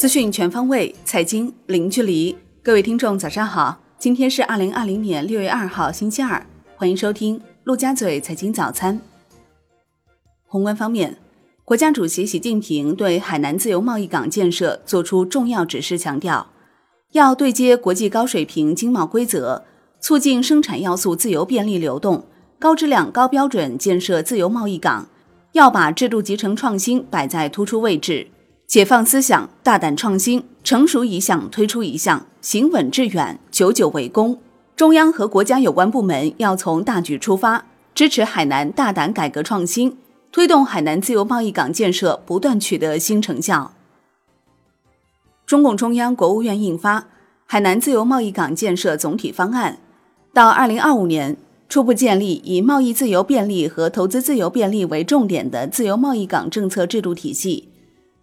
资讯全方位，财经零距离。各位听众，早上好！今天是二零二零年六月二号，星期二。欢迎收听陆家嘴财经早餐。宏观方面，国家主席习近平对海南自由贸易港建设作出重要指示，强调要对接国际高水平经贸规则，促进生产要素自由便利流动，高质量高标准建设自由贸易港。要把制度集成创新摆在突出位置，解放思想，大胆创新，成熟一项推出一项，行稳致远，久久为功。中央和国家有关部门要从大局出发，支持海南大胆改革创新，推动海南自由贸易港建设不断取得新成效。中共中央、国务院印发《海南自由贸易港建设总体方案》，到二零二五年。初步建立以贸易自由便利和投资自由便利为重点的自由贸易港政策制度体系，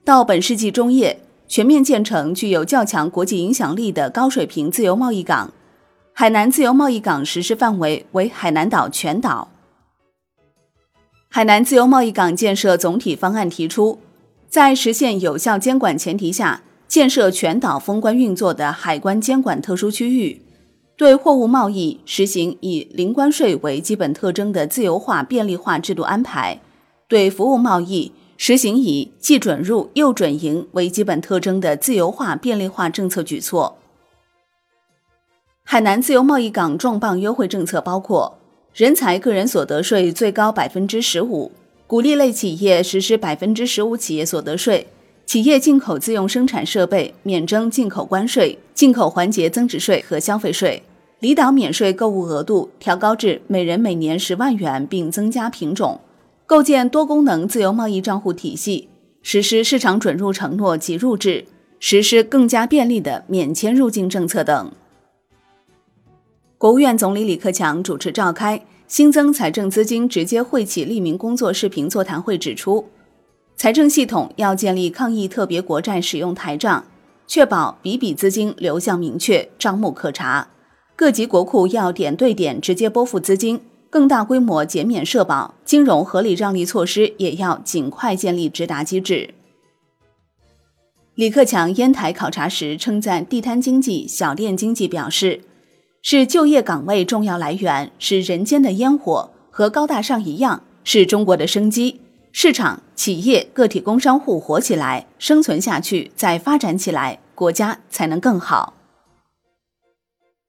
到本世纪中叶全面建成具有较强国际影响力的高水平自由贸易港。海南自由贸易港实施范围为海南岛全岛。海南自由贸易港建设总体方案提出，在实现有效监管前提下，建设全岛封关运作的海关监管特殊区域。对货物贸易实行以零关税为基本特征的自由化便利化制度安排；对服务贸易实行以既准入又准营为基本特征的自由化便利化政策举措。海南自由贸易港重磅优惠政策包括：人才个人所得税最高百分之十五，鼓励类企业实施百分之十五企业所得税；企业进口自用生产设备免征进口关税、进口环节增值税和消费税。离岛免税购物额度调高至每人每年十万元，并增加品种，构建多功能自由贸易账户体系，实施市场准入承诺及入制，实施更加便利的免签入境政策等。国务院总理李克强主持召开新增财政资金直接惠企利民工作视频座谈会，指出，财政系统要建立抗疫特别国债使用台账，确保笔笔资金流向明确，账目可查。各级国库要点对点直接拨付资金，更大规模减免社保，金融合理让利措施也要尽快建立直达机制。李克强烟台考察时称赞地摊经济、小店经济，表示是就业岗位重要来源，是人间的烟火，和高大上一样，是中国的生机。市场、企业、个体工商户活起来，生存下去，再发展起来，国家才能更好。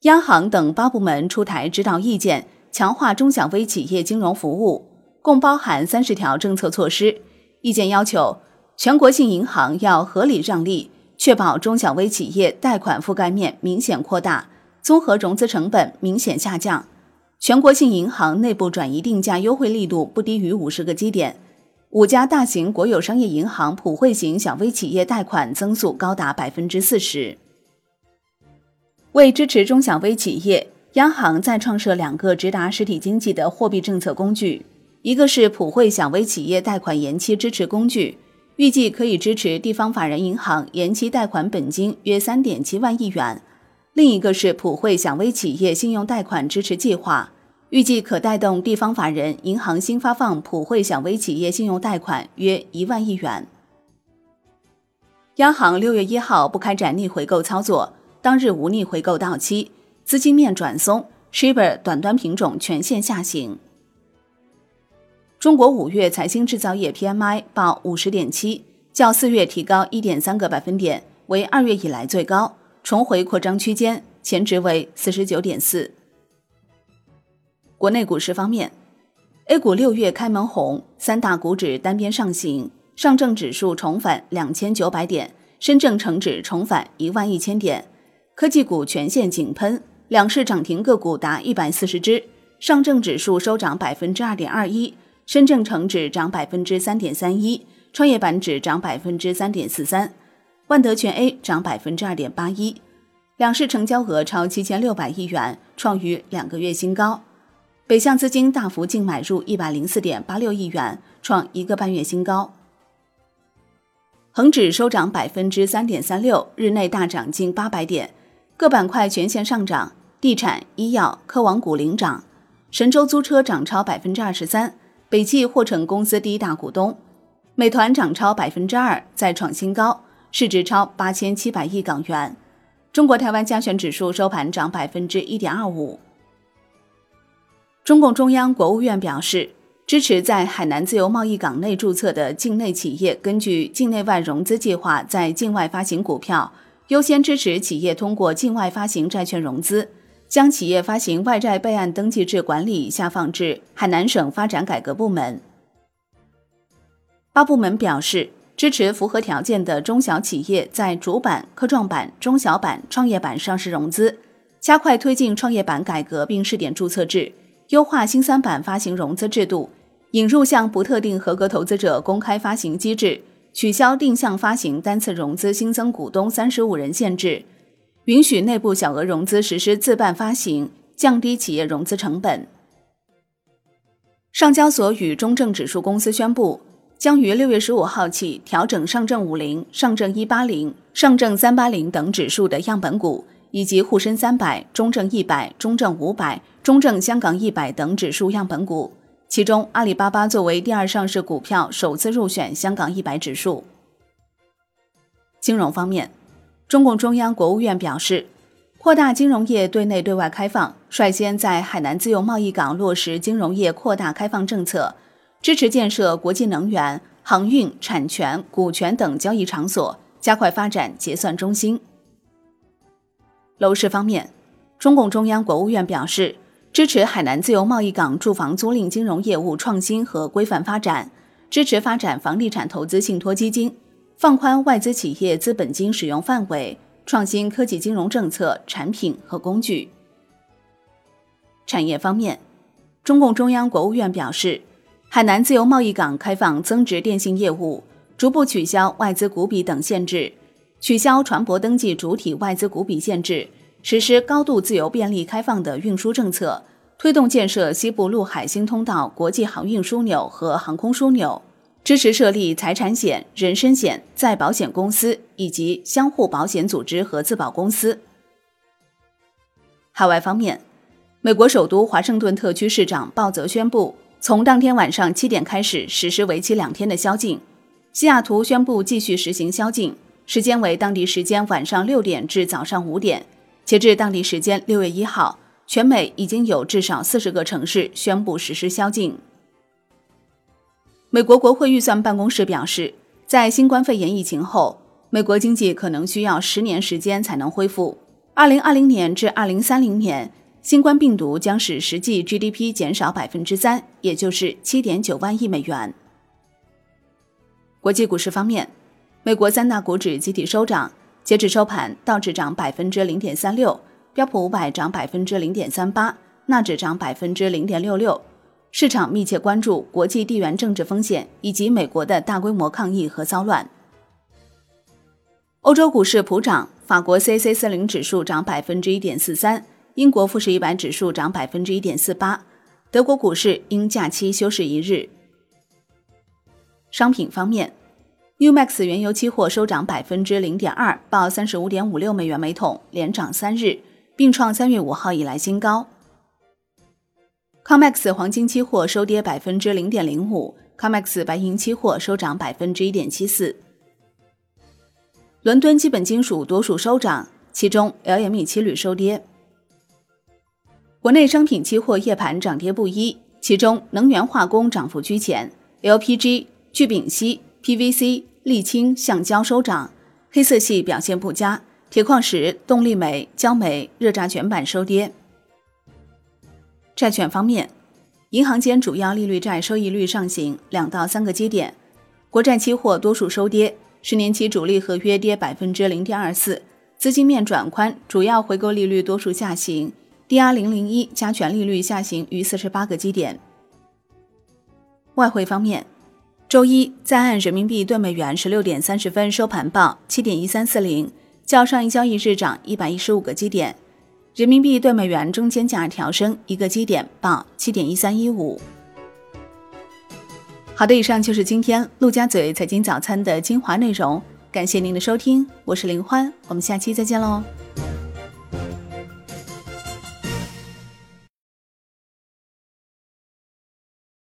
央行等八部门出台指导意见，强化中小微企业金融服务，共包含三十条政策措施。意见要求，全国性银行要合理让利，确保中小微企业贷款覆盖面明显扩大，综合融资成本明显下降。全国性银行内部转移定价优惠力度不低于五十个基点。五家大型国有商业银行普惠型小微企业贷款增速高达百分之四十。为支持中小微企业，央行再创设两个直达实体经济的货币政策工具，一个是普惠小微企业贷款延期支持工具，预计可以支持地方法人银行延期贷款本金约三点七万亿元；另一个是普惠小微企业信用贷款支持计划，预计可带动地方法人银行新发放普惠小微企业信用贷款约一万亿元。央行六月一号不开展逆回购操作。当日无逆回购到期，资金面转松，Shibor 短端品种全线下行。中国五月财新制造业 PMI 报五十点七，较四月提高一点三个百分点，为二月以来最高，重回扩张区间，前值为四十九点四。国内股市方面，A 股六月开门红，三大股指单边上行，上证指数重返两千九百点，深证成指重返一万一千点。科技股全线井喷，两市涨停个股达一百四十只，上证指数收涨百分之二点二一，深证成指涨百分之三点三一，创业板指涨百分之三点四三，万德全 A 涨百分之二点八一，两市成交额超七千六百亿元，创于两个月新高，北向资金大幅净买入一百零四点八六亿元，创一个半月新高。恒指收涨百分之三点三六，日内大涨近八百点。各板块全线上涨，地产、医药、科网股领涨。神州租车涨超百分之二十三，北汽获成公司第一大股东。美团涨超百分之二，再创新高。市值超八千七百亿港元。中国台湾加权指数收盘涨百分之一点二五。中共中央、国务院表示，支持在海南自由贸易港内注册的境内企业根据境内外融资计划在境外发行股票，优先支持企业通过境外发行债券融资，将企业发行外债备案登记制管理下放至海南省发展改革部门。八部门表示。支持符合条件的中小企业在主板、科创板、中小板、创业板上市融资，加快推进创业板改革并试点注册制，优化新三板发行融资制度，引入向不特定合格投资者公开发行机制，取消定向发行单次融资新增股东三十五人限制，允许内部小额融资实施自办发行，降低企业融资成本。上交所与中证指数公司宣布。将于六月十五号起调整上证五零、上证一八零、上证三八零等指数的样本股，以及沪深三百、中证一百、中证五百、中证香港一百等指数样本股。其中，阿里巴巴作为第二上市股票首次入选香港一百指数。金融方面，中共中央、国务院表示，扩大金融业对内对外开放，率先在海南自由贸易港落实金融业扩大开放政策。支持建设国际能源、航运、产权、股权等交易场所，加快发展结算中心。楼市方面，中共中央、国务院表示，支持海南自由贸易港住房租赁金融业务创新和规范发展，支持发展房地产投资信托基金，放宽外资企业资本金使用范围，创新科技金融政策、产品和工具。产业方面，中共中央、国务院表示。海南自由贸易港开放增值电信业务，逐步取消外资股比等限制，取消船舶登记主体外资股比限制，实施高度自由便利开放的运输政策，推动建设西部陆海新通道国际航运枢纽和航空枢纽，支持设立财产险、人身险、再保险公司以及相互保险组织和自保公司。海外方面，美国首都华盛顿特区市长鲍泽宣布。从当天晚上七点开始实施为期两天的宵禁，西雅图宣布继续实行宵禁，时间为当地时间晚上六点至早上五点。截至当地时间六月一号，全美已经有至少四十个城市宣布实施宵禁。美国国会预算办公室表示，在新冠肺炎疫情后，美国经济可能需要十年时间才能恢复。二零二零年至二零三零年。新冠病毒将使实际 GDP 减少百分之三，也就是七点九万亿美元。国际股市方面，美国三大股指集体收涨，截至收盘，道指涨百分之零点三六，标普五百涨百分之零点三八，纳指涨百分之零点六六。市场密切关注国际地缘政治风险以及美国的大规模抗议和骚乱。欧洲股市普涨，法国 C C 四零指数涨百分之一点四三。英国富时一百指数涨百分之一点四八，德国股市因假期休市一日。商品方面，Umax 原油期货收涨百分之零点二，报三十五点五六美元每桶，连涨三日，并创三月五号以来新高。Comex 黄金期货收跌百分之零点零五，Comex 白银期货收涨百分之一点七四。伦敦基本金属多数收涨，其中 LME 期铝收跌。国内商品期货夜盘涨跌不一，其中能源化工涨幅居前，LPG、聚丙烯、PVC、沥青、橡胶收涨，黑色系表现不佳，铁矿石、动力煤、焦煤、热轧卷板收跌。债券方面，银行间主要利率债收益率上行两到三个基点，国债期货多数收跌，十年期主力合约跌百分之零点二四，资金面转宽，主要回购利率多数下行。DR 零零一加权利率下行逾四十八个基点。外汇方面，周一在岸人民币兑美元十六点三十分收盘报七点一三四零，较上一交易日涨一百一十五个基点。人民币兑美元中间价调升一个基点，报七点一三一五。好的，以上就是今天陆家嘴财经早餐的精华内容，感谢您的收听，我是林欢，我们下期再见喽。